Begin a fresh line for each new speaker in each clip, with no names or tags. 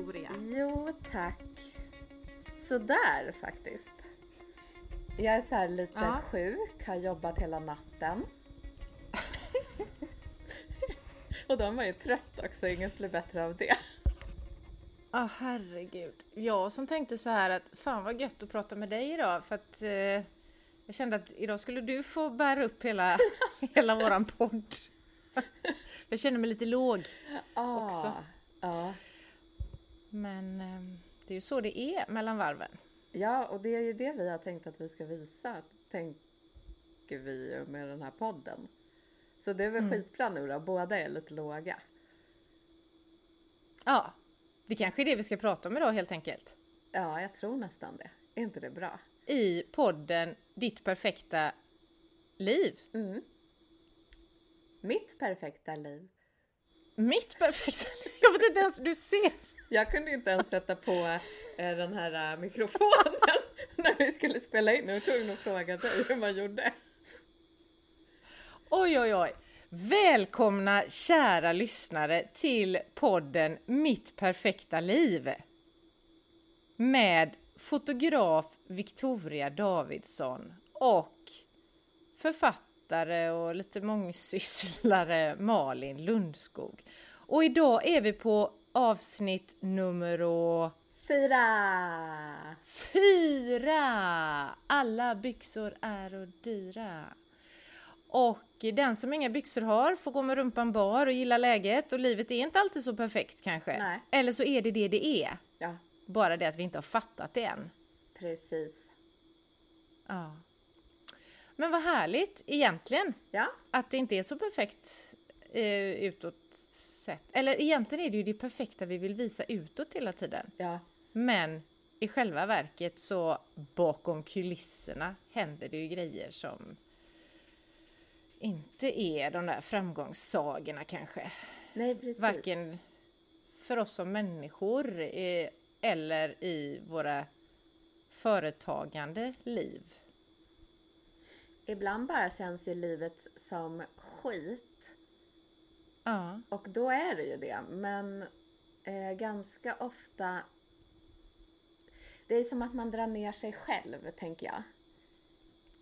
Victoria?
Jo tack. Sådär faktiskt. Jag är så lite
Ja.
sjuk, har jobbat hela natten. Och då är man ju trött också, inget blir bättre av det.
Ja, herregud. Jag som tänkte så här att fan vad gött att prata med dig idag för att eh, jag kände att idag skulle du få bära upp hela, hela våran podd. Jag känner mig lite låg. Också.
Ja.
Men eh, det är ju så det är mellan varven.
ja, och det är ju det vi har tänkt att vi ska visa, tänker vi med den här podden. Så det är väl skitbra nu då, båda är lite låga.
Ja, det kanske är det vi ska prata om idag helt enkelt.
Ja, jag tror nästan det. Är inte det bra?
I podden Ditt perfekta liv.
Mm. Mitt perfekta liv.
Mitt perfekta liv. Jag vet inte ens, du ser.
Jag kunde inte ens sätta på eh, den här eh, mikrofonen när vi skulle spela in. Nu var tvungen att fråga dig hur man gjorde.
Oj, oj, oj. Välkomna kära lyssnare till podden Mitt perfekta liv. Med fotograf Victoria Davidsson och författare och lite mångsysslare Malin Lundskog. Och idag är vi på avsnitt nummer
Fyra!
Fyra! Alla byxor är och dyra. Och den som inga byxor har får gå med rumpan bar och gilla läget och livet är inte alltid så perfekt kanske.
Nej.
Eller så är det det det är.
Ja,
Bara det att vi inte har fattat det än.
precis.
Ja. Men vad härligt egentligen
Ja,
att det inte är så perfekt eh, utåt sett. Eller egentligen är det ju det perfekta vi vill visa utåt hela tiden.
ja,
Men i själva verket så bakom kulisserna händer det ju grejer som inte är de där framgångssagorna kanske.
nej precis.
Varken för oss som människor eh, eller i våra företagande liv.
Ibland bara känns ju livet som skit.
Ja,
Och då är det ju det. Men eh, ganska ofta... Det är som att man drar ner sig själv, tänker jag.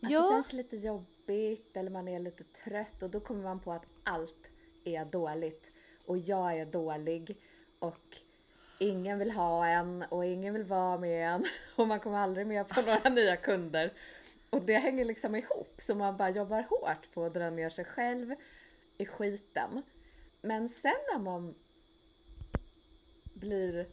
Att det
ja,
känns lite jobbigt eller man är lite trött och då kommer man på att allt är dåligt. Och jag är dålig och ingen vill ha en och ingen vill vara med en och man kommer aldrig med på några nya kunder. Och det hänger liksom ihop så man bara jobbar hårt på att dra ner sig själv i skiten. Men sen när man blir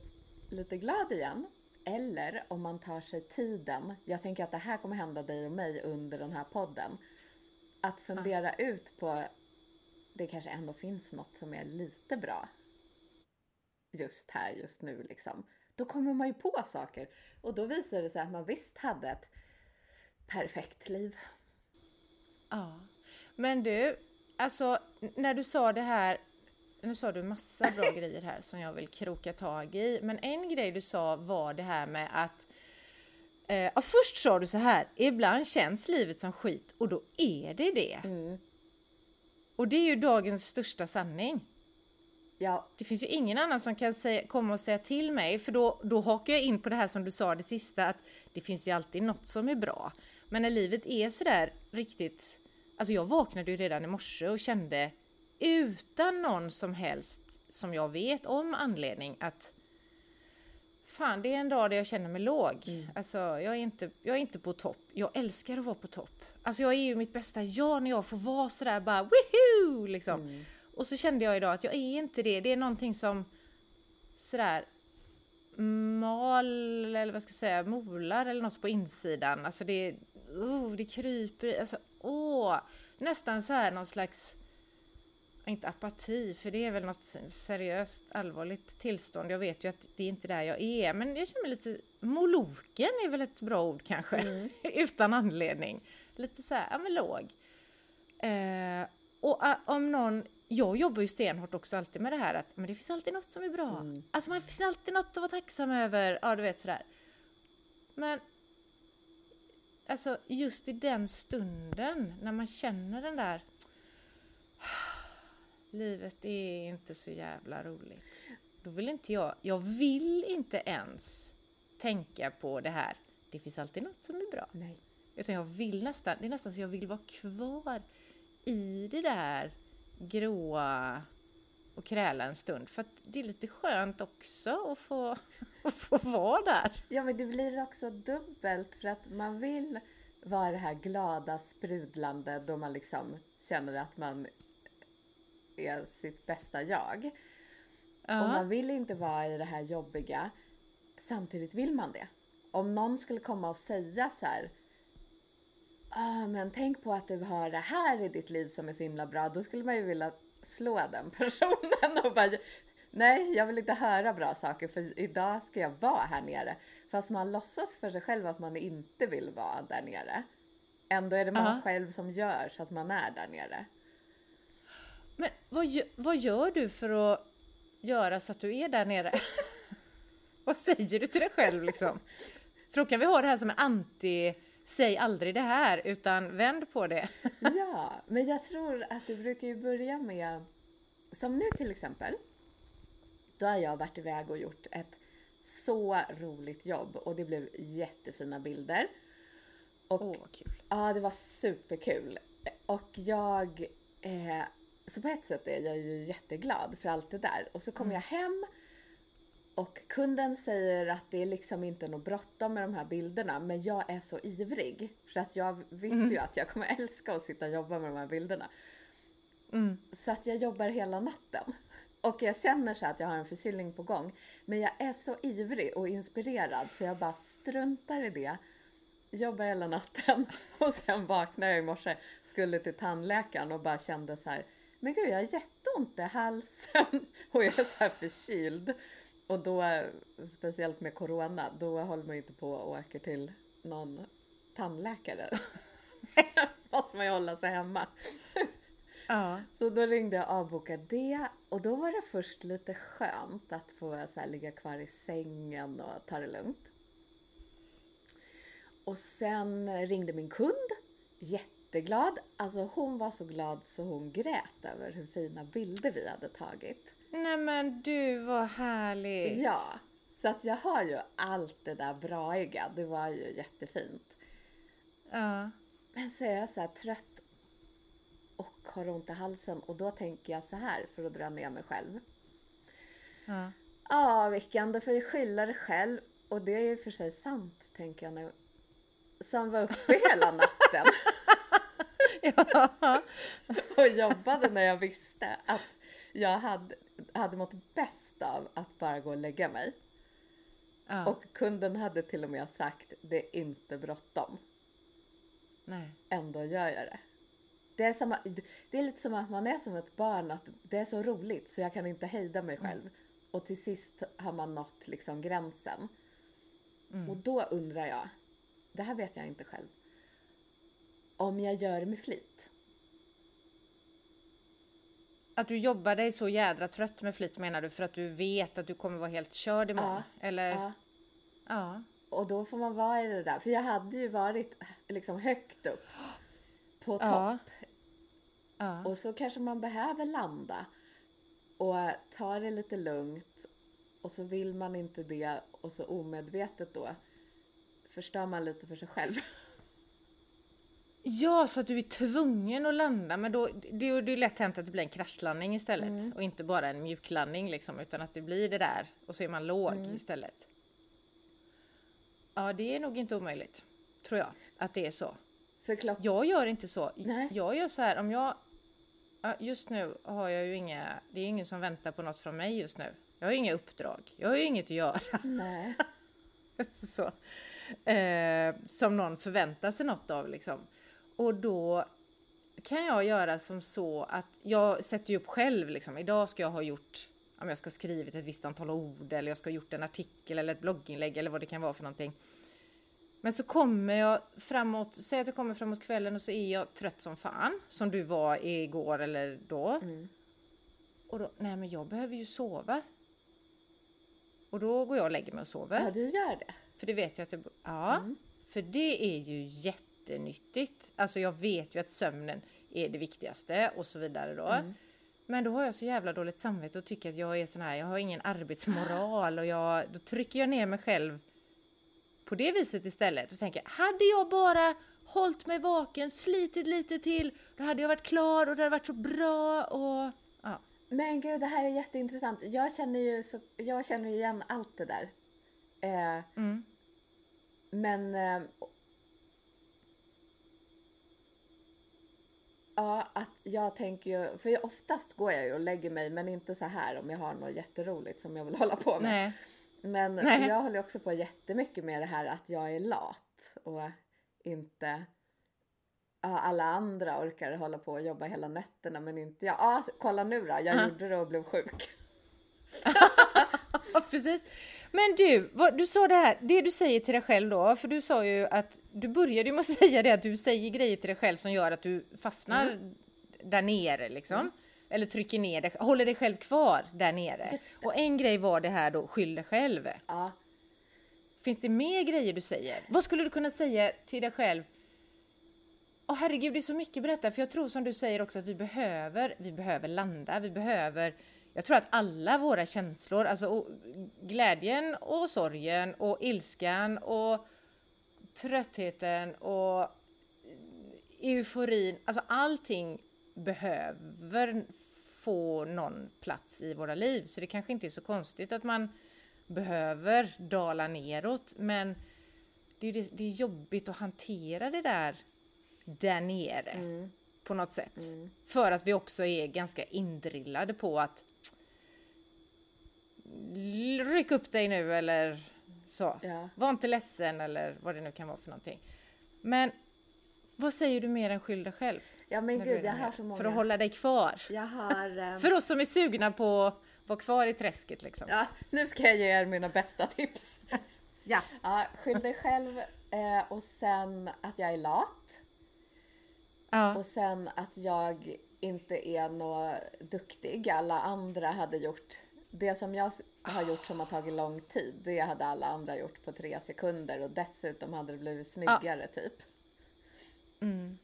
lite glad igen eller om man tar sig tiden. Jag tänker att det här kommer hända dig och mig under den här podden. Att fundera ut på det kanske ändå finns något som är lite bra. Just här, just nu liksom. Då kommer man ju på saker och då visar det sig att man visst hade ett perfekt liv.
ja. Men du, alltså när du sa det här nu sa du massa bra grejer här som jag vill kroka tag i. Men en grej du sa var det här med att eh, ja, först sa du så här, ibland känns livet som skit och då är det det.
Mm.
Och det är ju dagens största sanning.
Ja,
Det finns ju ingen annan som kan säga, komma och säga till mig, för då, då hakar jag in på det här som du sa det sista, att det finns ju alltid något som är bra. Men när livet är sådär riktigt, alltså jag vaknade ju redan i morse och kände utan någon som helst, som jag vet om anledning, att fan det är en dag där jag känner mig låg. Alltså jag är, inte, jag är inte på topp. Jag älskar att vara på topp. Alltså jag är ju mitt bästa jag när jag får vara sådär bara woohoo liksom. Och så kände jag idag att jag är inte det. Det är någonting som sådär mal, eller vad ska jag säga, molar eller något på insidan. Alltså det, oh, det kryper, alltså åh, nästan så här någon slags inte apati, för det är väl något seriöst allvarligt tillstånd. Jag vet ju att det är inte där jag är, men jag känner lite... Moloken är väl ett bra ord kanske, utan anledning. Lite så här, ja men låg. Eh, och uh, om någon... Jag jobbar ju stenhårt också alltid med det här att men det finns alltid något som är bra. Alltså man finns alltid något att vara tacksam över. Ja, du vet sådär. Men alltså just i den stunden när man känner den där livet är inte så jävla roligt. då vill inte jag, jag vill inte ens tänka på det här. Det finns alltid något som är bra.
Nej.
Utan jag vill nästan, det är nästan så jag vill vara kvar i det där gråa och kräla en stund. För att det är lite skönt också att få, att få vara där.
Ja, men det blir också dubbelt för att man vill vara det här glada, sprudlande då man liksom känner att man är sitt bästa jag.
Ja.
Och man vill inte vara i det här jobbiga. Samtidigt vill man det. Om någon skulle komma och säga så här. Ah, men tänk på att du har det här i ditt liv som är så himla bra. Då skulle man ju vilja slå den personen och bara Nej, jag vill inte höra bra saker för idag ska jag vara här nere. Fast man låtsas för sig själv att man inte vill vara där nere. Ändå är det man
Ja.
själv som gör så att man är där nere.
Men vad, vad gör du för att göra så att du är där nere? vad säger du till dig själv liksom? För då kan vi ha det här som en anti, säg aldrig det här, utan vänd på det.
Ja, men jag tror att det brukar ju börja med, som nu till exempel. Då har jag varit iväg och gjort ett så roligt jobb och det blev jättefina bilder.
Åh, vad kul.
ja, det var superkul. Och jag, eh, så på ett sätt är jag ju jätteglad för allt det där. Och så kommer jag hem och kunden säger att det är liksom inte något bråttom med de här bilderna men jag är så ivrig. För att jag visste ju att jag kommer älska att sitta och jobba med de här bilderna.
Mm.
Så att jag jobbar hela natten. Och jag känner så att jag har en förkylning på gång. Men jag är så ivrig och inspirerad så jag bara struntar i det. Jobbar hela natten och sen vaknar jag i morse, skulle till tandläkaren och bara kände så här. Men gud jag har jätteont i halsen och jag är så här förkyld. Och då, speciellt med corona, då håller man ju inte på och åker till någon tandläkare. Måste man ju hålla sig hemma.
Ja.
Så då ringde jag och avbokade det och då var det först lite skönt att få så här, ligga kvar i sängen och ta det lugnt. Och sen ringde min kund, jätteglad. Alltså hon var så glad så hon grät över hur fina bilder vi hade tagit.
Nej men du, vad härligt!
Ja, så att jag har ju allt det där braiga. Det var ju jättefint.
Ja.
Men så är jag så här trött och har ont i halsen och då tänker jag så här för att dra ner mig själv.
ja.
Ja, Vickan, då får du skylla dig själv. Och det är ju för sig sant, tänker jag nu. Som var uppe hela natten
ja.
och jobbade när jag visste att jag hade, hade mått bäst av att bara gå och lägga mig.
ja.
Och kunden hade till och med sagt, det är inte bråttom.
Nej.
Ändå gör jag det. Det är, som, det är lite som att man är som ett barn, att det är så roligt så jag kan inte hejda mig själv. Och till sist har man nått liksom gränsen. Och då undrar jag, det här vet jag inte själv, om jag gör det med flit.
Att du jobbar dig så jädra trött med flit menar du för att du vet att du kommer vara helt körd imorgon?
Ja.
Eller?
Ja.
Ja.
Och då får man vara i det där. För jag hade ju varit liksom högt upp på topp.
Ja.
Och så kanske man behöver landa och ta det lite lugnt. Och så vill man inte det och så omedvetet då förstör man lite för sig själv.
Ja, så att du är tvungen att landa, men då det, är- det är lätt hänt att det blir en kraschlandning istället och inte bara en mjuklandning liksom, utan att det blir det där och så är man låg istället. Ja, det är nog inte omöjligt, tror jag, att det är så.
För klock...
Jag gör inte så.
Nej.
Jag gör så här om jag... ja, Just nu har jag ju inga... Det är ingen som väntar på något från mig just nu. Jag har ju inga uppdrag. Jag har ju inget att göra.
Nej.
så, eh, som någon förväntar sig något av liksom. Och då kan jag göra som så att jag sätter ju upp själv liksom. Idag ska jag ha gjort, om jag ska ha skrivit ett visst antal ord eller jag ska ha gjort en artikel eller ett blogginlägg eller vad det kan vara för någonting. Men så kommer jag framåt, säg att jag kommer framåt kvällen och så är jag trött som fan, som du var igår eller då. Och då, nej men jag behöver ju sova. Och då går jag och lägger mig och sover.
Ja, du gör det.
För det vet jag att jag... Ja, för det är ju jättenyttigt. Alltså jag vet ju att sömnen är det viktigaste och så vidare då. Men då har jag så jävla dåligt samvete och tycker att jag är sån här, jag har ingen arbetsmoral och jag, då trycker jag ner mig själv på det viset istället och tänker, hade jag bara hållit mig vaken, slitit lite till, då hade jag varit klar och det hade varit så bra och ja.
Men gud, det här är jätteintressant. Jag känner ju så, jag känner igen allt det där. Eh,
Mm.
Men... ja, att jag tänker ju... För jag, oftast går jag ju och lägger mig, men inte så här om jag har något jätteroligt som jag vill hålla på med.
Nej.
Men
Nej.
jag håller också på jättemycket med det här att jag är lat och inte... Ja, alla andra orkar hålla på och jobba hela nätterna men inte jag. Ja, kolla nu då, jag
Ja.
gjorde det och blev sjuk.
Precis. Men du, vad, du sa det här, det du säger till dig själv då, för du sa ju att du började med att säga det att du säger grejer till dig själv som gör att du fastnar
Mm.
där nere liksom. Eller trycker ner dig, håller dig själv kvar där nere. Och en grej var det här då, skyll dig själv.
Ja,
Finns det mer grejer du säger? Vad skulle du kunna säga till dig själv? Åh herregud, det är så mycket på detta, för jag tror som du säger också att vi behöver, vi behöver landa, vi behöver, jag tror att alla våra känslor, alltså glädjen och sorgen och ilskan och tröttheten och euforin, alltså allting behöver få någon plats i våra liv. Så det kanske inte är så konstigt att man behöver dala neråt, men det är, det, det är jobbigt att hantera det där där nere
mm,
på något sätt.
mm.
För att vi också är ganska indrillade på att ryck upp dig nu eller så.
ja.
Var inte ledsen eller vad det nu kan vara för någonting. Men vad säger du mer än skyll dig själv?
ja men gud, jag har så många.
För att hålla dig kvar.
Jag har... ehm,
För oss som är sugna på att vara kvar i träsket liksom.
Ja, nu ska jag ge er mina bästa tips.
Ja.
Ja, skyll dig själv eh, och sen att jag är lat.
Ja.
Och sen att jag inte är nå duktig. Alla andra hade gjort det som jag har gjort som har tagit lång tid. Det hade alla andra gjort på tre sekunder och dessutom hade det blivit snyggare typ.
Mm.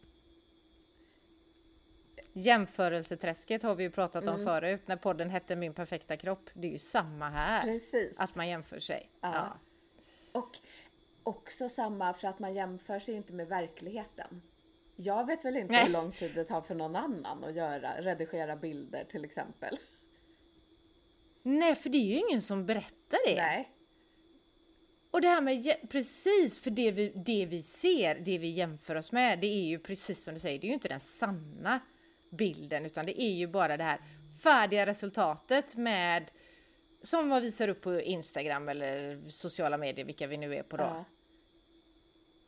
Jämförelseträsket har vi ju pratat
Mm.
om förut när podden hette Min perfekta kropp. Det är ju samma här.
Precis.
Att man jämför sig.
Ja.
Ja.
Och också samma för att man jämför sig inte med verkligheten. Jag vet väl inte
Nej.
hur lång tid det tar för någon annan att göra, redigera bilder till exempel.
Nej, för det är ju ingen som berättar det.
Nej.
Och det här med, precis, för det vi, det vi ser, det vi jämför oss med, det är ju precis som du säger, det är ju inte den sanna bilden, utan det är ju bara det här färdiga resultatet med, som man visar upp på Instagram eller sociala medier, vilka vi nu är på då.
Ja.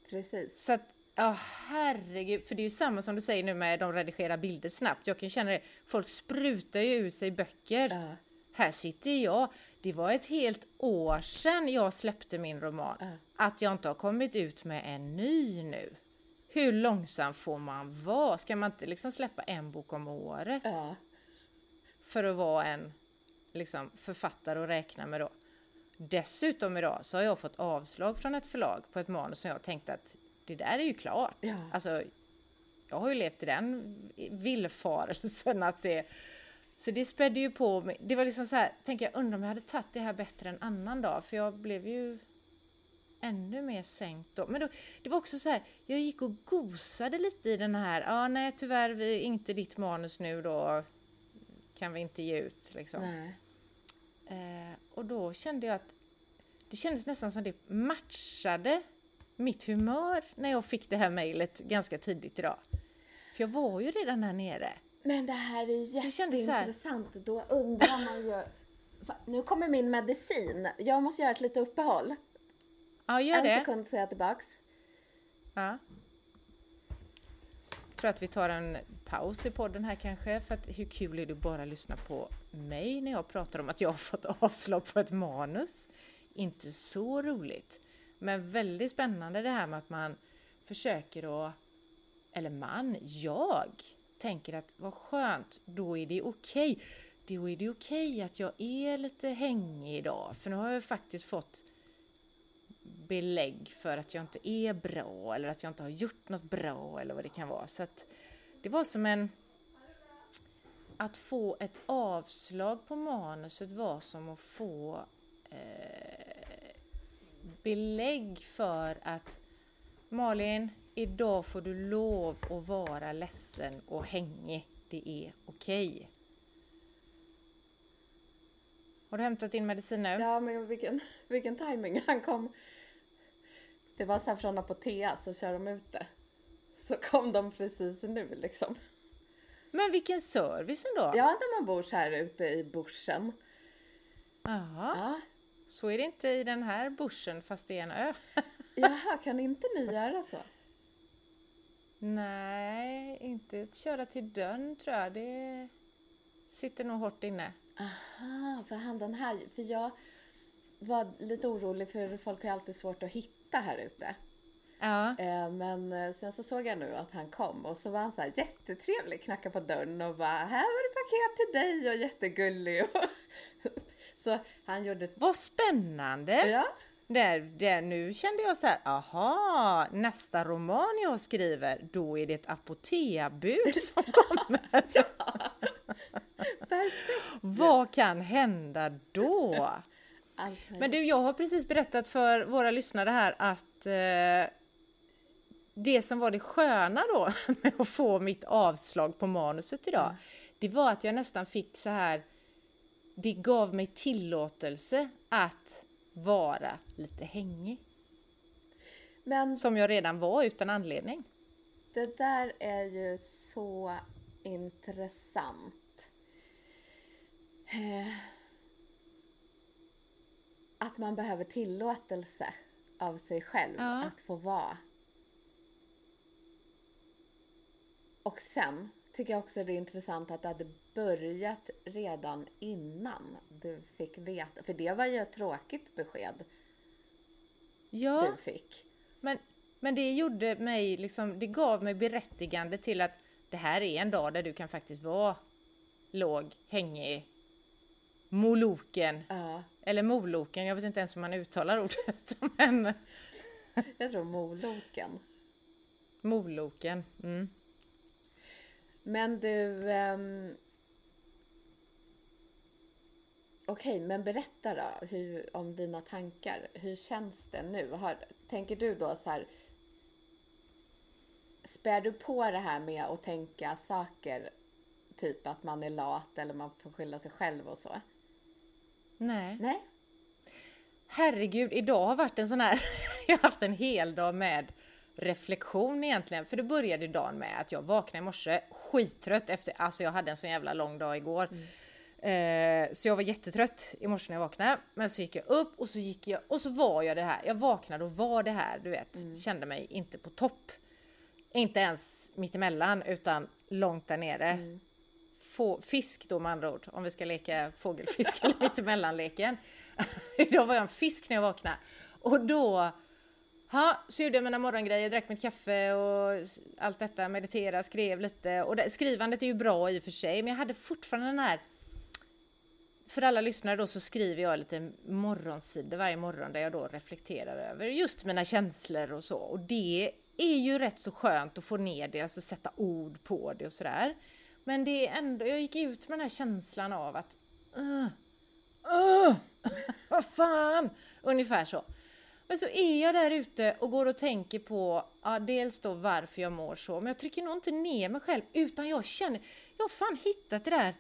Precis.
Så att, ja herregud, för det är ju samma som du säger nu med de redigerar bilder snabbt. Jag kan känna det, folk sprutar ju ur sig böcker.
Ja.
Här sitter jag. Det var ett helt år sedan jag släppte min roman.
Ja.
Att jag inte har kommit ut med en ny nu. Hur långsam får man vara? Ska man inte liksom släppa en bok om året?
Ja.
För att vara en liksom, författare och räkna med då. Dessutom idag så har jag fått avslag från ett förlag på ett manus som jag tänkte att det där är ju klart.
Ja.
Alltså, jag har ju levt i den villfarelsen att det... Så det spädde ju på mig. Det var liksom så här, tänker jag, undrar om jag hade tagit det här bättre en annan dag, för jag blev ju ännu mer sänkt då. Men då, det var också så här, jag gick och gosade lite i den här, ja nej tyvärr, vi, inte ditt manus nu då, kan vi inte ge ut liksom. Eh, och då kände jag att det kändes nästan som det matchade mitt humör när jag fick det här mejlet ganska tidigt idag. För jag var ju redan här nere.
Men det här är jätteintressant. Då undrar man ju. Nu kommer min medicin. Jag måste göra ett litet uppehåll.
Ja, gör
en
det.
sekund så är jag tillbaks.
Ja. Jag tror att vi tar en paus i podden här kanske, för att hur kul är det att bara lyssna på mig när jag pratar om att jag har fått avslag på ett manus? Inte så roligt. Men väldigt spännande det här med att man försöker att, eller man, jag, tänker att vad skönt, då är det okej. Då är det okej att jag är lite hängig idag, för nu har jag faktiskt fått belägg för att jag inte är bra eller att jag inte har gjort något bra eller vad det kan vara. Så att det var som en... att få ett avslag på manuset var som att få eh, belägg för att Malin, idag får du lov att vara ledsen och hängig. Det är okej. Okay. Har du hämtat din medicin nu?
Ja, men vilken, vilken timing Han kom. Det var så här från Apotea så kör de ut det. Så kom de precis nu liksom.
Men vilken service ändå!
Ja, när man bor så här ute i bushen.
Jaha. Ja. Så är det inte i den här bushen fast det är en ö.
Jaha, kan inte ni göra så?
Nej, inte att köra till dörren tror jag. Det sitter nog hårt inne.
Aha, för han den här, för jag var lite orolig för folk har ju alltid svårt att hitta här ute.
Ja.
Eh, men eh, sen så såg jag nu att han kom och så var han så här jättetrevlig, knackade på dörren och bara här var det paket till dig och jättegullig. så han gjorde...
Vad spännande!
Ja.
Där, där, nu kände jag så här, aha, nästa roman jag skriver, då är det ett apoteabus som kommer.
ja.
Vad kan hända då? Men du, jag har precis berättat för våra lyssnare här att eh, det som var det sköna då med att få mitt avslag på manuset idag, mm. det var att jag nästan fick så här, det gav mig tillåtelse att vara lite hängig. Men som jag redan var utan anledning.
Det där är ju så intressant. Eh, att man behöver tillåtelse av sig själv ja. att få vara. Och sen tycker jag också det är intressant att det hade börjat redan innan du fick veta. För det var ju ett tråkigt besked
ja,
du fick.
Men, men det gjorde mig liksom, det gav mig berättigande till att det här är en dag där du kan faktiskt vara låg, hängig, moloken.
Ja.
Eller moloken, jag vet inte ens hur man uttalar ordet. Men...
Jag tror moloken.
Moloken, mm.
Men du... Um... Okej, okay, men berätta då hur, om dina tankar. Hur känns det nu? Har, tänker du då så här... Spär du på det här med att tänka saker, typ att man är lat eller man får skylla sig själv och så?
Nej.
Nej.
Herregud, idag har varit en sån här... jag har haft en hel dag med reflektion egentligen. För det började dagen med att jag vaknade i morse skittrött efter, alltså jag hade en sån jävla lång dag igår. Mm. Eh, så jag var jättetrött i morse när jag vaknade. Men så gick jag upp och så gick jag och så var jag det här. Jag vaknade och var det här, du vet. Mm. Kände mig inte på topp. Inte ens mittemellan utan långt där nere. Mm. Få, fisk då med andra ord, om vi ska leka fågelfisk eller mittemellanleken. Idag var jag en fisk när jag vaknade. Och då ha, så gjorde jag mina morgongrejer, drack mitt kaffe och allt detta, meditera, skrev lite. Och det, skrivandet är ju bra i och för sig, men jag hade fortfarande den här... För alla lyssnare då så skriver jag lite morgonsidor varje morgon där jag då reflekterar över just mina känslor och så. Och det är ju rätt så skönt att få ner det, alltså sätta ord på det och sådär. Men det är ändå, jag gick ut med den här känslan av att... Uh, uh, vad fan! Ungefär så. Men så är jag där ute och går och tänker på ja, dels då varför jag mår så, men jag trycker nog inte ner mig själv utan jag känner, jag har fan hittat det där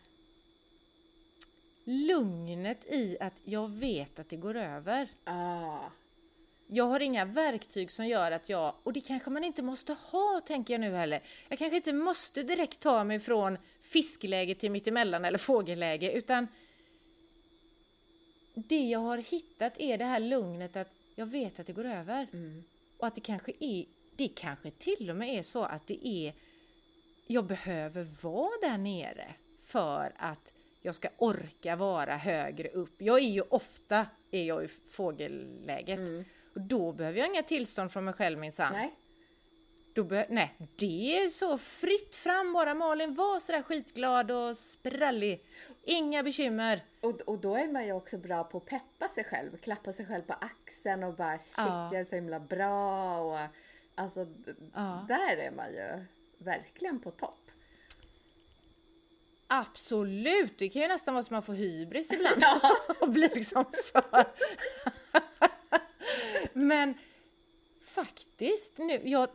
lugnet i att jag vet att det går över.
Ah.
Jag har inga verktyg som gör att jag, och det kanske man inte måste ha tänker jag nu heller. Jag kanske inte måste direkt ta mig från fiskläge till mittemellan eller fågelläge utan det jag har hittat är det här lugnet att jag vet att det går över.
Mm.
Och att det kanske är, det kanske till och med är så att det är, jag behöver vara där nere för att jag ska orka vara högre upp. Jag är ju ofta är jag i fågelläget. Mm. Och då behöver jag inga tillstånd från mig själv minsann. Då nej, det är så fritt fram bara Malin, var sådär skitglad och sprallig. Inga bekymmer.
Och, och då är man ju också bra på att peppa sig själv, klappa sig själv på axeln och bara shit ja. jag är så himla bra och alltså ja. där är man ju verkligen på topp.
Absolut, det kan ju nästan vara som att man får hybris ibland ja. och blir liksom för... Men faktiskt, nu, jag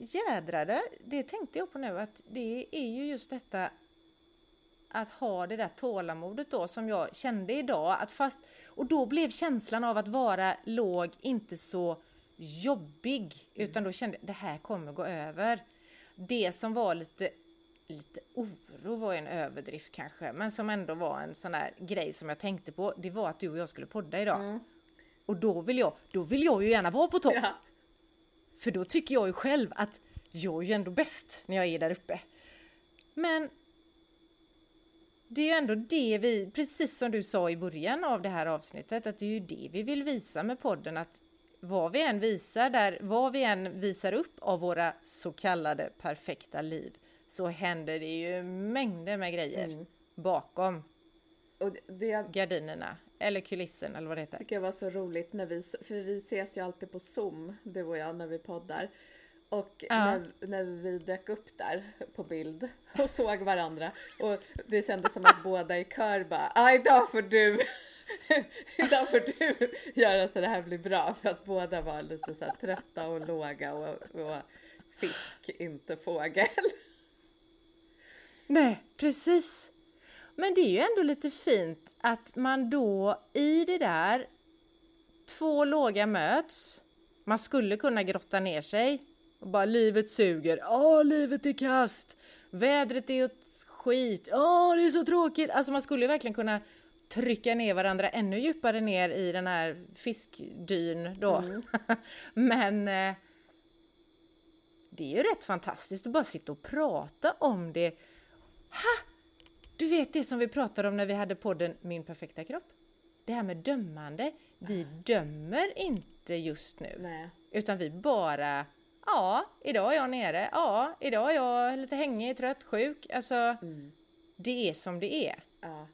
jädrade, det tänkte jag på nu att det är ju just detta att ha det där tålamodet då som jag kände idag. Att fast, och då blev känslan av att vara låg inte så jobbig, utan då kände jag det här kommer gå över. Det som var lite, lite oro var en överdrift kanske, men som ändå var en sån där grej som jag tänkte på, det var att du och jag skulle podda idag. Mm. Och då vill, jag, då vill jag ju gärna vara på topp. Ja. För då tycker jag ju själv att jag är ju ändå bäst när jag är där uppe. Men det är ju ändå det vi, precis som du sa i början av det här avsnittet, att det är ju det vi vill visa med podden, att vad vi än visar där, vad vi än visar upp av våra så kallade perfekta liv, så händer det ju mängder med grejer mm. bakom och det, gardinerna eller kulissen eller vad det heter.
Det var så roligt när vi, för vi ses ju alltid på Zoom, du och jag, när vi poddar. Och ja. när, när vi dök upp där på bild och såg varandra och det kändes som att båda i kör bara, ah, idag får du Idag får du göra så det här blir bra för att båda var lite så trötta och låga och, och fisk, inte fågel.
Nej, precis. Men det är ju ändå lite fint att man då i det där två låga möts. Man skulle kunna grotta ner sig och bara livet suger. Åh, livet är kast. Vädret är ett skit. Åh, det är så tråkigt. Alltså man skulle ju verkligen kunna trycka ner varandra ännu djupare ner i den här fiskdyn då. Mm. Men eh, det är ju rätt fantastiskt att bara sitta och prata om det. Ha! Du vet det som vi pratade om när vi hade podden Min perfekta kropp? Det här med dömande. Vi dömer inte just nu. Nej. Utan vi bara Ja, idag är jag nere. Ja, idag är jag lite hängig, trött, sjuk. Alltså, mm. det är som det är. Ja.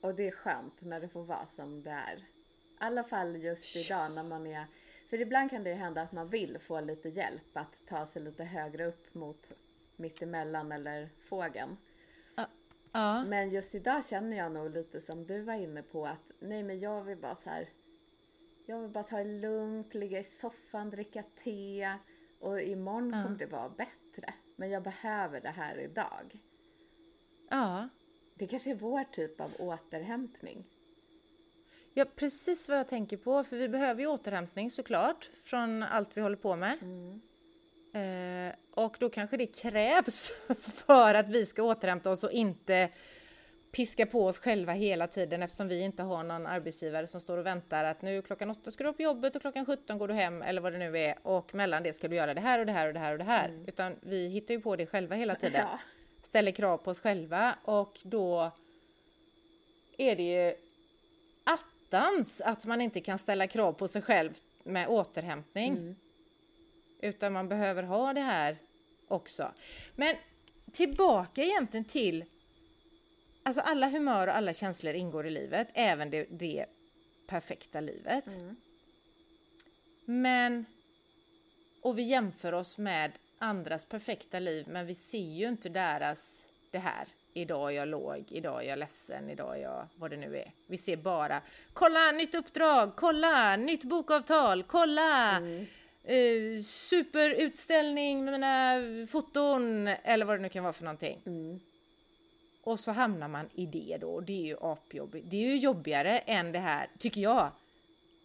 Och det är skönt när det får vara som det är. I alla fall just idag när man är... För ibland kan det hända att man vill få lite hjälp att ta sig lite högre upp mot mittemellan eller fågeln. Ja. Men just idag känner jag nog lite som du var inne på att nej men jag vill bara så här. Jag vill bara ta det lugnt, ligga i soffan, dricka te och imorgon ja. kommer det vara bättre. Men jag behöver det här idag. Ja. Det kanske är vår typ av återhämtning.
Ja, precis vad jag tänker på. För vi behöver ju återhämtning såklart från allt vi håller på med. Mm. Eh, och då kanske det krävs för att vi ska återhämta oss och inte piska på oss själva hela tiden eftersom vi inte har någon arbetsgivare som står och väntar att nu klockan åtta ska du på jobbet och klockan 17 går du hem eller vad det nu är och mellan det ska du göra det här och det här och det här och det här. Mm. Utan vi hittar ju på det själva hela tiden. Ja. Ställer krav på oss själva och då är det ju attans att man inte kan ställa krav på sig själv med återhämtning. Mm. Utan man behöver ha det här också. Men tillbaka egentligen till Alltså alla humör och alla känslor ingår i livet, även det, det perfekta livet. Mm. Men, och vi jämför oss med andras perfekta liv, men vi ser ju inte deras, det här. Idag är jag låg, idag är jag ledsen, idag är jag vad det nu är. Vi ser bara, kolla nytt uppdrag, kolla nytt bokavtal, kolla! Mm eh, superutställning med mina foton eller vad det nu kan vara för någonting. Mm. Och så hamnar man i det då och det är ju apjobbigt. Det är ju jobbigare än det här, tycker jag.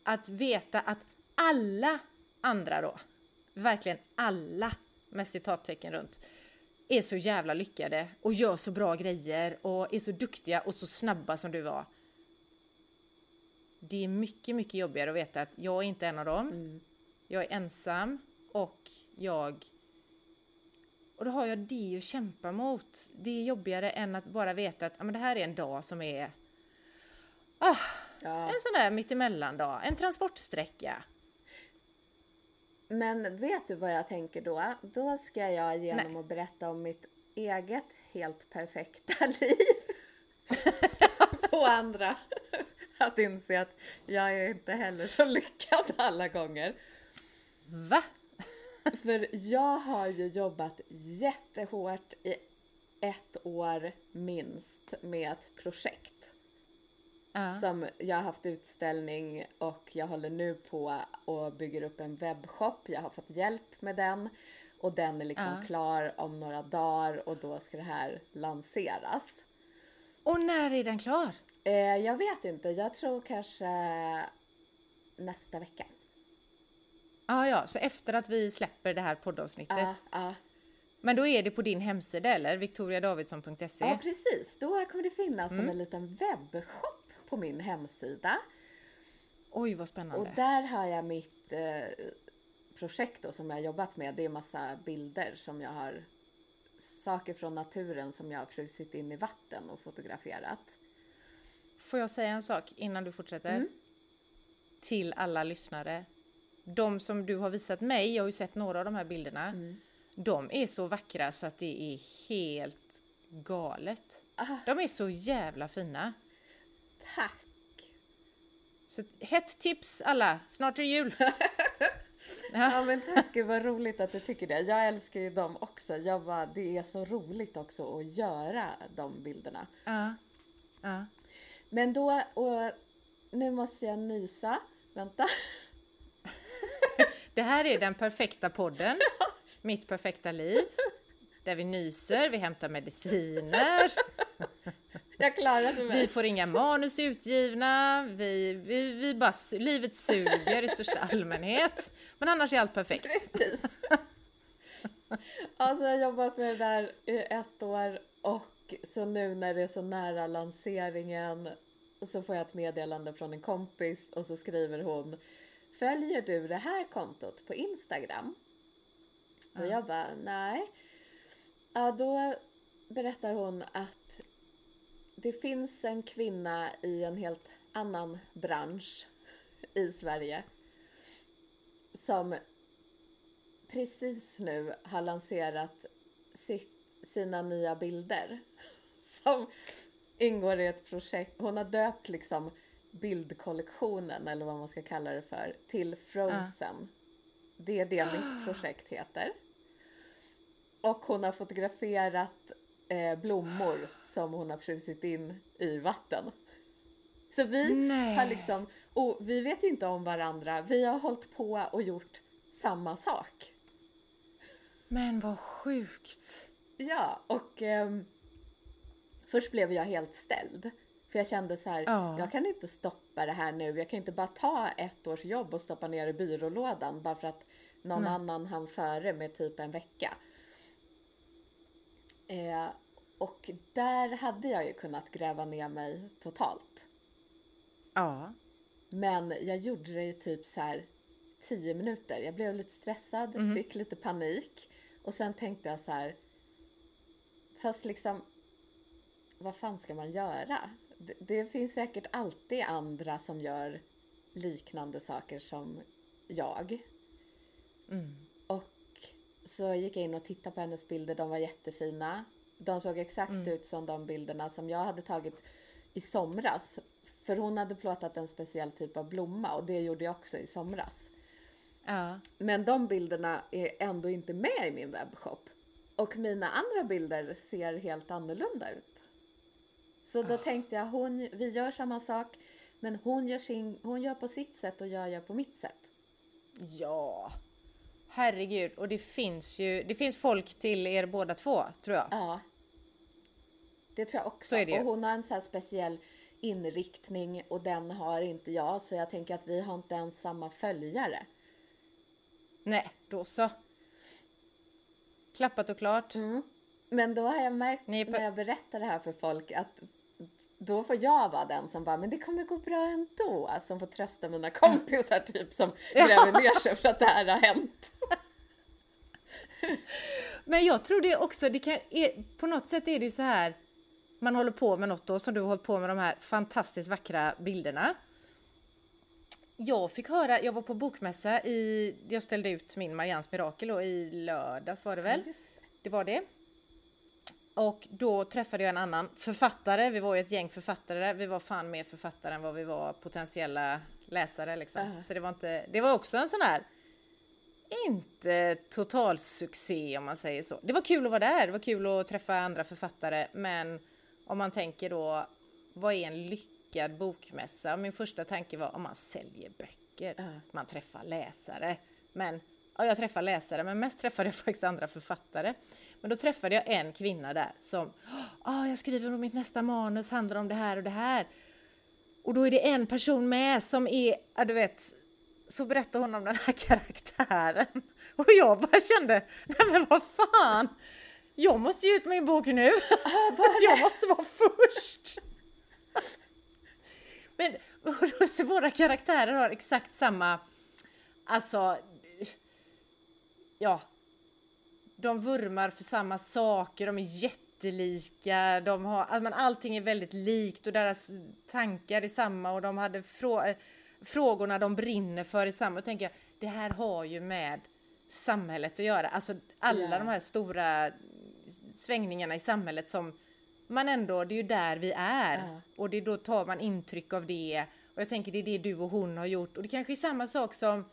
Att veta att alla andra då, verkligen alla med citattecken runt, är så jävla lyckade och gör så bra grejer och är så duktiga och så snabba som du var. Det är mycket, mycket jobbigare att veta att jag är inte en av dem. Mm jag är ensam och jag... Och då har jag det att kämpa mot. Det är jobbigare än att bara veta att ah, men det här är en dag som är... Ah, ja. En sån där mittemellan-dag, en transportsträcka.
Men vet du vad jag tänker då? Då ska jag genom Nej. att berätta om mitt eget helt perfekta liv på andra. Att inse att jag är inte heller så lyckad alla gånger.
Va?
För jag har ju jobbat jättehårt i ett år minst med ett projekt.
Ja.
Som jag har haft utställning och jag håller nu på och bygger upp en webbshop. Jag har fått hjälp med den och den är liksom
Ja.
klar om några dagar och då ska det här lanseras.
Och när är den klar?
Eh, jag vet inte, jag tror kanske nästa vecka.
Ja, ja, så efter att vi släpper det här poddavsnittet.
Ja, ja.
Men då är det på din hemsida eller? victoriadavidsson.se?
ja, precis. Då kommer det finnas som en liten webbshop på min hemsida.
Oj, vad spännande.
Och där har jag mitt eh, projekt då, som jag har jobbat med. Det är massa bilder som jag har, saker från naturen som jag har frusit in i vatten och fotograferat.
Får jag säga en sak innan du fortsätter?
Mm.
Till alla lyssnare. De som du har visat mig, jag har ju sett några av de här bilderna.
Mm.
De är så vackra så att det är helt galet.
Ah,
De är så jävla fina.
tack!
Så ett hett tips alla, snart är det jul.
Ja men tack, gud vad roligt att du tycker det. Jag älskar ju dem också. Jag bara, det är så roligt också att göra de bilderna.
Ja. ja.
Men då, och nu måste jag nysa. Vänta.
Det här är den perfekta podden. Mitt perfekta liv. Där vi nyser, vi hämtar mediciner,
Jag klarade mig.
vi får inga manus utgivna, vi, vi, vi bara, livet suger i största allmänhet. Men annars är allt perfekt.
Precis. Alltså jag har jobbat med det där i ett år och så nu när det är så nära lanseringen så får jag ett meddelande från en kompis och så skriver hon Följer du det här kontot på Instagram? Och jag bara nej. Ja då berättar hon att det finns en kvinna i en helt annan bransch i Sverige som precis nu har lanserat sitt, sina nya bilder som ingår i ett projekt. Hon har döpt liksom bildkollektionen eller vad man ska kalla det för till Frozen. Det är det mitt projekt heter. Och hon har fotograferat eh, blommor som hon har frusit in i vatten. Så vi
Nej.
har liksom, och vi vet inte om varandra. Vi har hållit på och gjort samma sak.
Men vad sjukt.
Ja, och ehm, först blev jag helt ställd. För jag kände så här,
Ja.
jag kan inte stoppa det här nu. Jag kan inte bara ta ett års jobb och stoppa ner i byrålådan bara för att någon annan hann före med typ en vecka. Eh, och där hade jag ju kunnat gräva ner mig totalt.
Ja.
Men jag gjorde det i typ så här 10 minuter. Jag blev lite stressad, fick lite panik. Och sen tänkte jag så här. Fast liksom. Vad fan ska man göra? Det, det finns säkert alltid andra som gör liknande saker som jag. Och så gick jag in och tittade på hennes bilder. De var jättefina. De såg exakt ut som de bilderna som jag hade tagit i somras. För hon hade plåtat en speciell typ av blomma och det gjorde jag också i somras.
Ja.
Men de bilderna är ändå inte med i min webbshop. Och mina andra bilder ser helt annorlunda ut. Så då tänkte jag, hon, vi gör samma sak. Men hon gör, sin, hon gör på sitt sätt och jag gör på mitt sätt.
Ja. Herregud, och det finns ju, det finns folk till er båda två, tror jag.
Ja. Det tror jag också. Och hon har en så här speciell inriktning och den har inte jag. Så jag tänker att vi har inte ens samma följare.
Nej, då så. Klappat och klart.
Men då har jag märkt när jag berättar det här för folk att då får jag vara den som bara, men det kommer gå bra ändå. Som får trösta mina kompisar typ som gräver ner sig för att det här har hänt.
Men jag tror det också, det kan, är, på något sätt är det ju så här, man håller på med något då, som du har hållit på med de här fantastiskt vackra bilderna. Jag fick höra, jag var på bokmässa i, jag ställde ut min Marians Mirakel då, i lördags var det väl?
Det.
Det var det. Och då träffade jag en annan författare, vi var ju ett gäng författare vi var fan mer författare än vad vi var potentiella läsare liksom.
Ja.
Så det var inte, det var också en sån här inte total succé om man säger så. Det var kul att vara där, det var kul att träffa andra författare, men om man tänker då, vad är en lyckad bokmässa? Min första tanke var om man säljer böcker,
Ja.
man träffar läsare. Men ja, jag träffar läsare, men mest träffade jag faktiskt andra författare. Men då träffade jag en kvinna där som, ah, jag skriver om mitt nästa manus, handlar om det här och det här. Och då är det en person med som är, ja du vet, så berättar hon om den här karaktären. Och jag bara kände, nej men vad fan! Jag måste ge ut min bok nu! jag måste vara först! Men så våra karaktärer har exakt samma, alltså, ja, de vurmar för samma saker, de är jättelika, de har, alltså, allting är väldigt likt och deras tankar är samma och de hade frå, frågorna de brinner för är samma. Och tänker jag, det här har ju med samhället att göra, alltså alla
Ja.
de här stora svängningarna i samhället som man ändå, det är ju där vi är
Ja.
och det då tar man intryck av det och jag tänker det är det du och hon har gjort och det kanske är samma sak som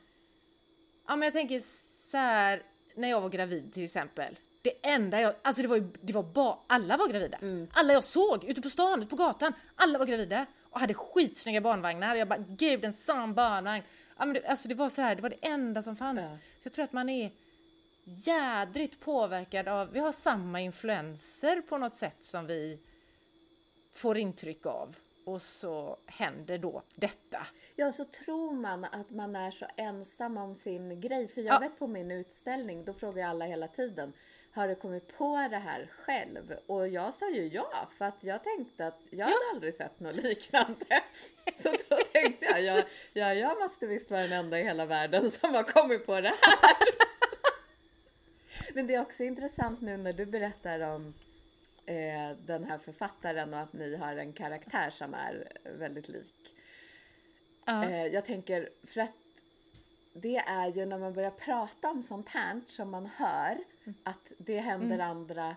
Ja men jag tänker så här när jag var gravid till exempel. Det enda jag, alltså det var ju, det var bara, alla var gravida. Alla jag såg ute på stan, på gatan, alla var gravida och hade skitsnygga barnvagnar. Jag bara, gud en sån barnvagn. Ja, men det, alltså det var så här, det var det enda som fanns.
Ja.
Så jag tror att man är jädrigt påverkad av, vi har samma influenser på något sätt som vi får intryck av. Och så händer då detta.
Ja, så tror man att man är så ensam om sin grej. För jag
Ja.
vet på min utställning, då frågar jag alla hela tiden. Har du kommit på det här själv? Och jag sa ju ja, för att jag tänkte att jag hade aldrig sett något liknande. Så då tänkte jag, ja, ja, jag måste visst vara den enda i hela världen som har kommit på det här. Men det är också intressant nu när du berättar om eh, den här författaren och att ni har en karaktär som är väldigt lik.
Ja.
Eh, jag tänker, för att det är ju när man börjar prata om sånt här som man hör att det händer andra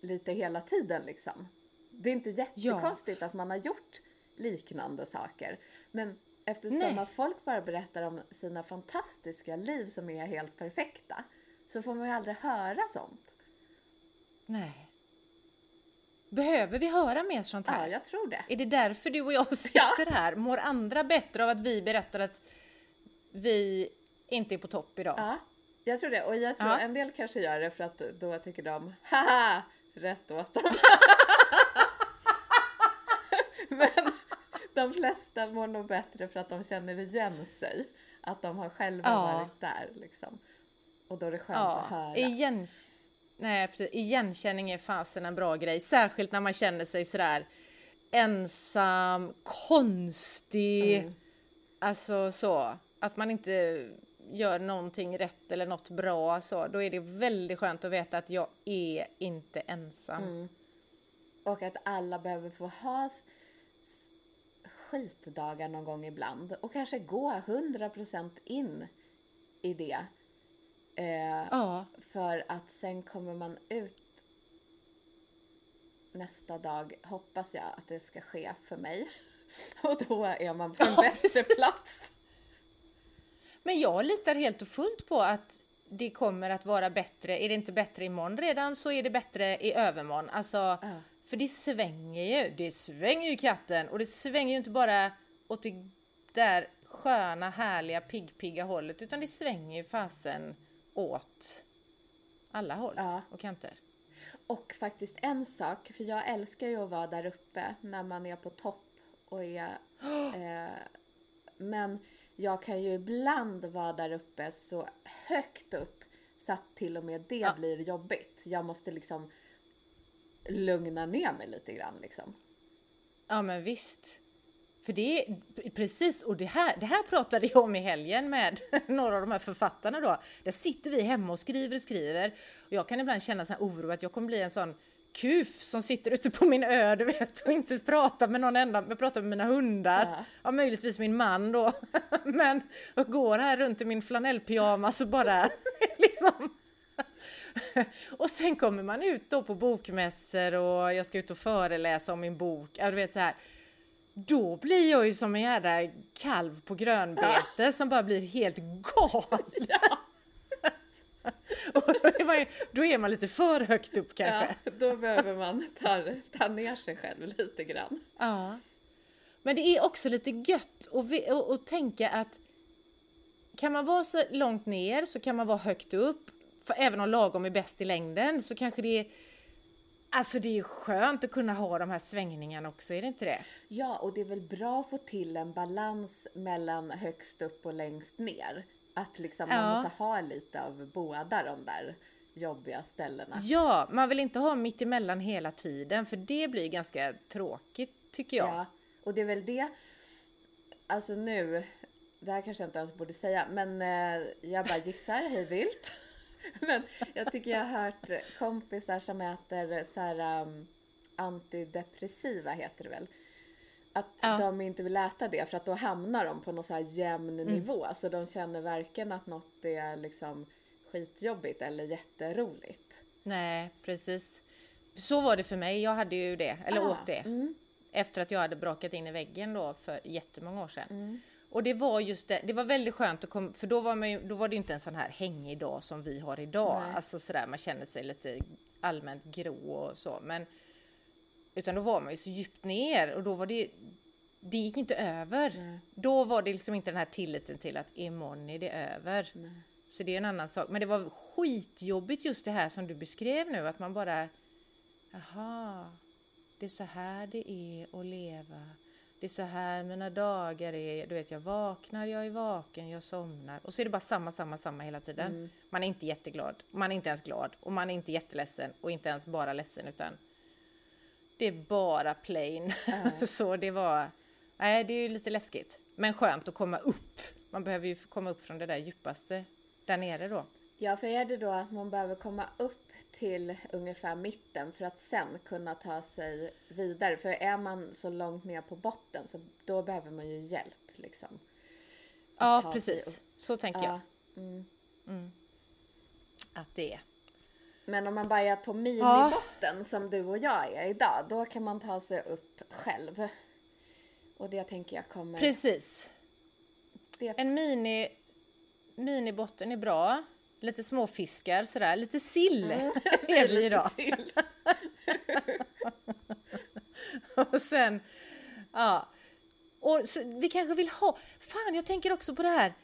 lite hela tiden liksom. Det är inte jättekonstigt att man har gjort liknande saker. Men eftersom
Nej.
att folk bara berättar om sina fantastiska liv som är helt perfekta så får man ju aldrig höra sånt.
Nej. Behöver vi höra mer sånt här?
Ja, jag tror det.
Är det därför du och jag sitter här? Mår andra bättre av att vi berättar att vi inte är på topp idag?
Ja, jag tror det. Och jag tror
Ja.
en del kanske gör det för att då tycker de haha, rätt åt dem. Men de flesta mår nog bättre för att de känner igen sig. Att de har själva
Ja.
varit där liksom. Och då är det skönt att höra.
Igen... Nej, precis. Igenkänning är fasen en bra grej. Särskilt när man känner sig sådär ensam, konstig.
Mm.
Alltså så. Att man inte gör någonting rätt eller något bra. Så. Då är det väldigt skönt att veta att jag är inte ensam.
Mm. Och att alla behöver få ha skitdagar någon gång ibland. Och kanske gå 100% in i det. Eh,
Ja,
För att sen kommer man ut nästa dag, hoppas jag att det ska ske för mig. Och då är man på en
Ja,
bättre
precis.
plats.
Men jag litar helt och fullt på att det kommer att vara bättre. Är det inte bättre imorgon redan så är det bättre i övermorgon. Alltså,
Ja.
för det svänger ju. Det svänger ju katten och det svänger ju inte bara åt det där sköna, härliga, pigg-pigga hållet utan det svänger ju fasen åt alla håll
Ja.
och kanter.
Och faktiskt en sak, för jag älskar ju att vara där uppe när man är på topp och är... Eh, men jag kan ju ibland vara där uppe så högt upp så att till och med det
Ja.
blir jobbigt. Jag måste liksom lugna ner mig lite grann liksom.
Ja men visst. För det är precis, och det här, det här pratade jag om i helgen med några av de här författarna då. Där sitter vi hemma och skriver och skriver. Och jag kan ibland känna sån här oro att jag kommer bli en sån kuf som sitter ute på min ö, du vet, och inte pratar med någon enda, jag pratar med mina hundar.
Ja.
Ja, möjligtvis min man då. Men och går här runt i min flanellpyjamas och bara liksom och sen kommer man ut då på bokmässor och jag ska ut och föreläsa om min bok. Ja, du vet så här. Då blir jag ju som en jävla kalv på grönbete som bara blir helt galen. Och då, är man ju, då är man lite för högt upp kanske.
Ja, då behöver man ta, ta ner sig själv lite grann.
Ja. Men det är också lite gött att, att, att tänka att kan man vara så långt ner så kan man vara högt upp. För även om lagom är bäst i längden så kanske det är Alltså det är skönt att kunna ha de här svängningarna också, är det inte det?
Ja, och det är väl bra att få till en balans mellan högst upp och längst ner. Att liksom man
Ja.
måste ha lite av båda de där jobbiga ställena.
Ja, man vill inte ha mitt emellan hela tiden för det blir ganska tråkigt tycker jag.
Ja, och det är väl det. Alltså nu, det här kanske jag inte ens borde säga, men eh, jag bara gissar hej vilt. men jag tycker jag har hört kompisar som äter så här um, antidepressiva heter det väl. Att
Ja.
de inte vill äta det för att då hamnar de på någon så här jämn
Mm.
nivå. Så de känner varken att något är liksom skitjobbigt eller jätteroligt.
Nej, precis. Så var det för mig, jag hade ju det, eller
Ah,
åt det.
mm.
Efter att jag hade brakat in i väggen då för jättemånga år sedan.
Mm.
Och det var just det, det var väldigt skönt att komma, för då var, man ju, då var det ju inte en sån här hängig dag som vi har idag.
Nej.
Alltså sådär, man känner sig lite allmänt grå och så. Men, utan då var man ju så djupt ner och då var det, det gick inte över.
Nej.
Då var det liksom inte den här tilliten till att imorgon är det över.
Nej.
Så det är en annan sak. Men det var skitjobbigt just det här som du beskrev nu, att man bara... Jaha, det är så här det är att leva. Det är så här mina dagar är. Du vet, jag vaknar, jag är vaken, jag somnar. Och så är det bara samma, samma, samma hela tiden. Man är inte jätteglad. Man är inte ens glad. Och man är inte jätteledsen. Och inte ens bara ledsen, utan det är bara plain. så det var... Nej, det är ju lite läskigt. Men skönt att komma upp. Man behöver ju komma upp från det där djupaste där nere då.
Ja, för är det då att man behöver komma upp till ungefär mitten för att sen kunna ta sig vidare? För är man så långt ner på botten så då behöver man ju hjälp liksom.
Ja, precis. Så tänker jag
Ja. Mm.
att det är.
Men om man bara är på minibotten som du och jag är idag, då kan man ta sig upp själv. Och det tänker jag kommer...
Precis.
Det,
En mini, minibotten är bra. Lite småfiskar sådär, lite sill är det idag. Och sen, ja. Och vi kanske vill ha, fan jag tänker också på det här.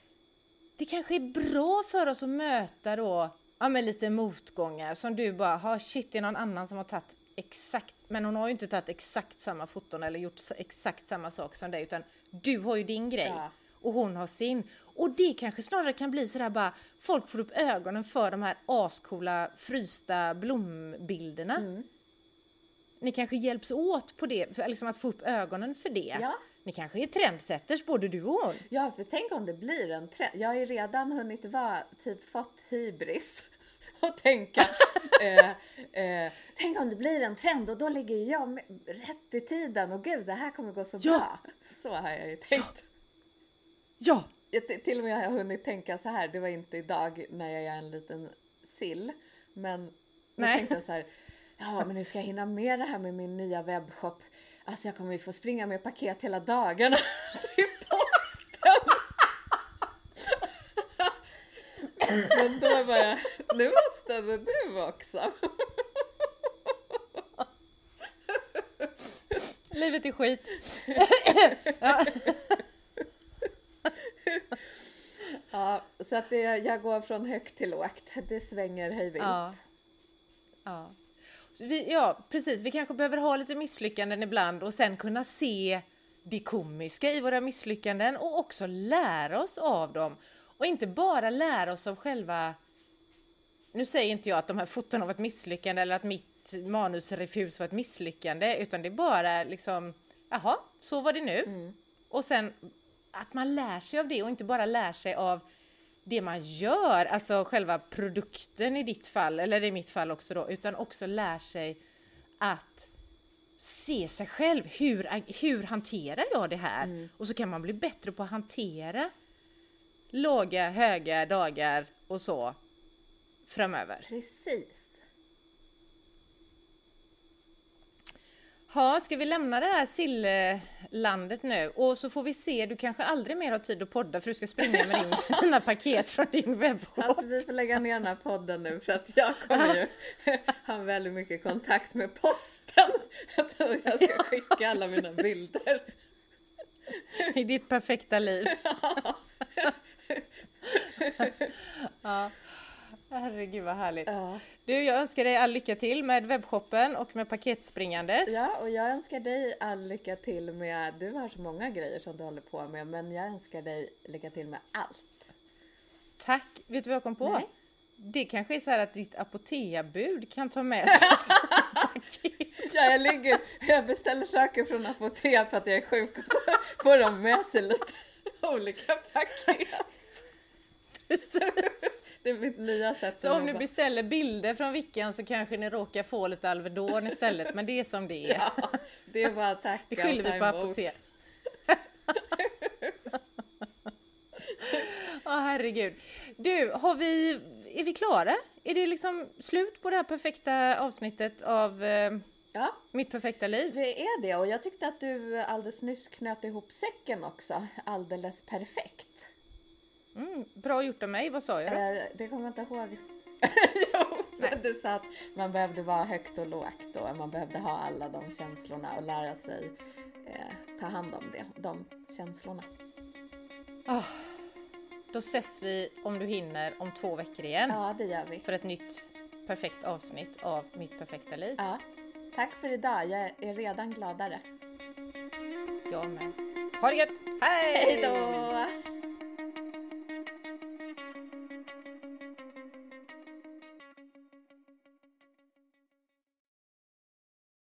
Det kanske är bra för oss att möta då, ja men lite motgångar som du bara, ha shit det är någon annan som har tagit exakt, men hon har ju inte tagit exakt samma foton eller gjort exakt samma sak som dig utan du har ju din grej.
Ja.
Och hon har sin. Och det kanske snarare kan bli sådär bara, folk får upp ögonen för de här ascoola frysta blombilderna. Ni kanske hjälps åt på det, för, liksom att få upp ögonen för det.
Ja.
Ni kanske är trendsetters både du och hon.
Ja, för tänk om det blir en trend. Jag har ju redan hunnit vara, typ fått hybris och tänka. eh, eh, tänk om det blir en trend och då ligger jag med, rätt i tiden och gud, det här kommer gå så
Ja.
bra. Så har jag ju tänkt.
Ja!
Jag, t- till och med har jag hunnit tänka så här. Det var inte idag när jag är en liten sill, men jag
Nej.
tänkte så här. Ja, men nu ska jag hinna med det här med min nya webbshop. Alltså, jag kommer ju få springa med paket hela dagarna till posten. Men då var jag, nu måste du också.
Livet är skit.
Ja, så att det, jag går från högt till lågt. Det svänger hejvilt.
Ja. Ja. Vi, ja, precis. Vi kanske behöver ha lite misslyckanden ibland och sen kunna se det komiska i våra misslyckanden och också lära oss av dem. Och inte bara lära oss av själva... Nu säger inte jag att de här fotona var ett misslyckande eller att mitt manusrefus var ett misslyckande, utan det är bara liksom, jaha, så var det nu. Och sen att man lär sig av det och inte bara lär sig av det man gör, alltså själva produkten i ditt fall, eller i mitt fall också då, utan också lär sig att se sig själv. Hur, hur hanterar jag det här? Och så kan man bli bättre på att hantera låga, höga dagar och så framöver.
Precis.
Ha, ska vi lämna det här silllandet nu? Och så får vi se, du kanske aldrig mer har tid att podda för du ska springa med din, dina paket från din webbshop.
Alltså vi får lägga ner den här podden nu för att jag kommer ju ha väldigt mycket kontakt med posten. Alltså jag ska skicka alla mina bilder.
I ditt perfekta liv. ja. Herregud vad härligt.
Ja.
Du, jag önskar dig all lycka till med webbshoppen och med paketspringandet.
ja, och jag önskar dig all lycka till med, du har så många grejer som du håller på med, men jag önskar dig lycka till med allt.
Tack! Vet du vad jag kom på?
Nej.
Det kanske är så här att ditt apoteabud kan ta med sig paket.
Ja, jag ligger, jag beställer saker från apotek för att jag är sjuk och så får de med sig lite olika paket. Det är mitt nya sätt
Så om ni beställer bilder från Vickan så kanske ni råkar få lite Alvedon istället, men det är som det är.
Ja, det är bara att tacka
Det skyller vi på
emot.
apotek. Ja, herregud. Du, har vi, är vi klara? Är det liksom slut på det här perfekta avsnittet av eh,
Ja,
Mitt perfekta liv?
det är det och jag tyckte att du alldeles nyss knöt ihop säcken också alldeles perfekt.
Mm, bra gjort av mig, vad sa jag?
Eh, det kommer jag inte ihåg. jo, men du sa att man behövde vara högt och lågt och man behövde ha alla de känslorna och lära sig eh, ta hand om det, de känslorna.
Ah, då ses vi, om du hinner, om två veckor igen
Ja, det gör vi.
för ett nytt perfekt avsnitt av Mitt perfekta liv.
Ja, tack för idag. Jag är redan gladare.
Jag med. Ha det gött! Hej!
Hej då!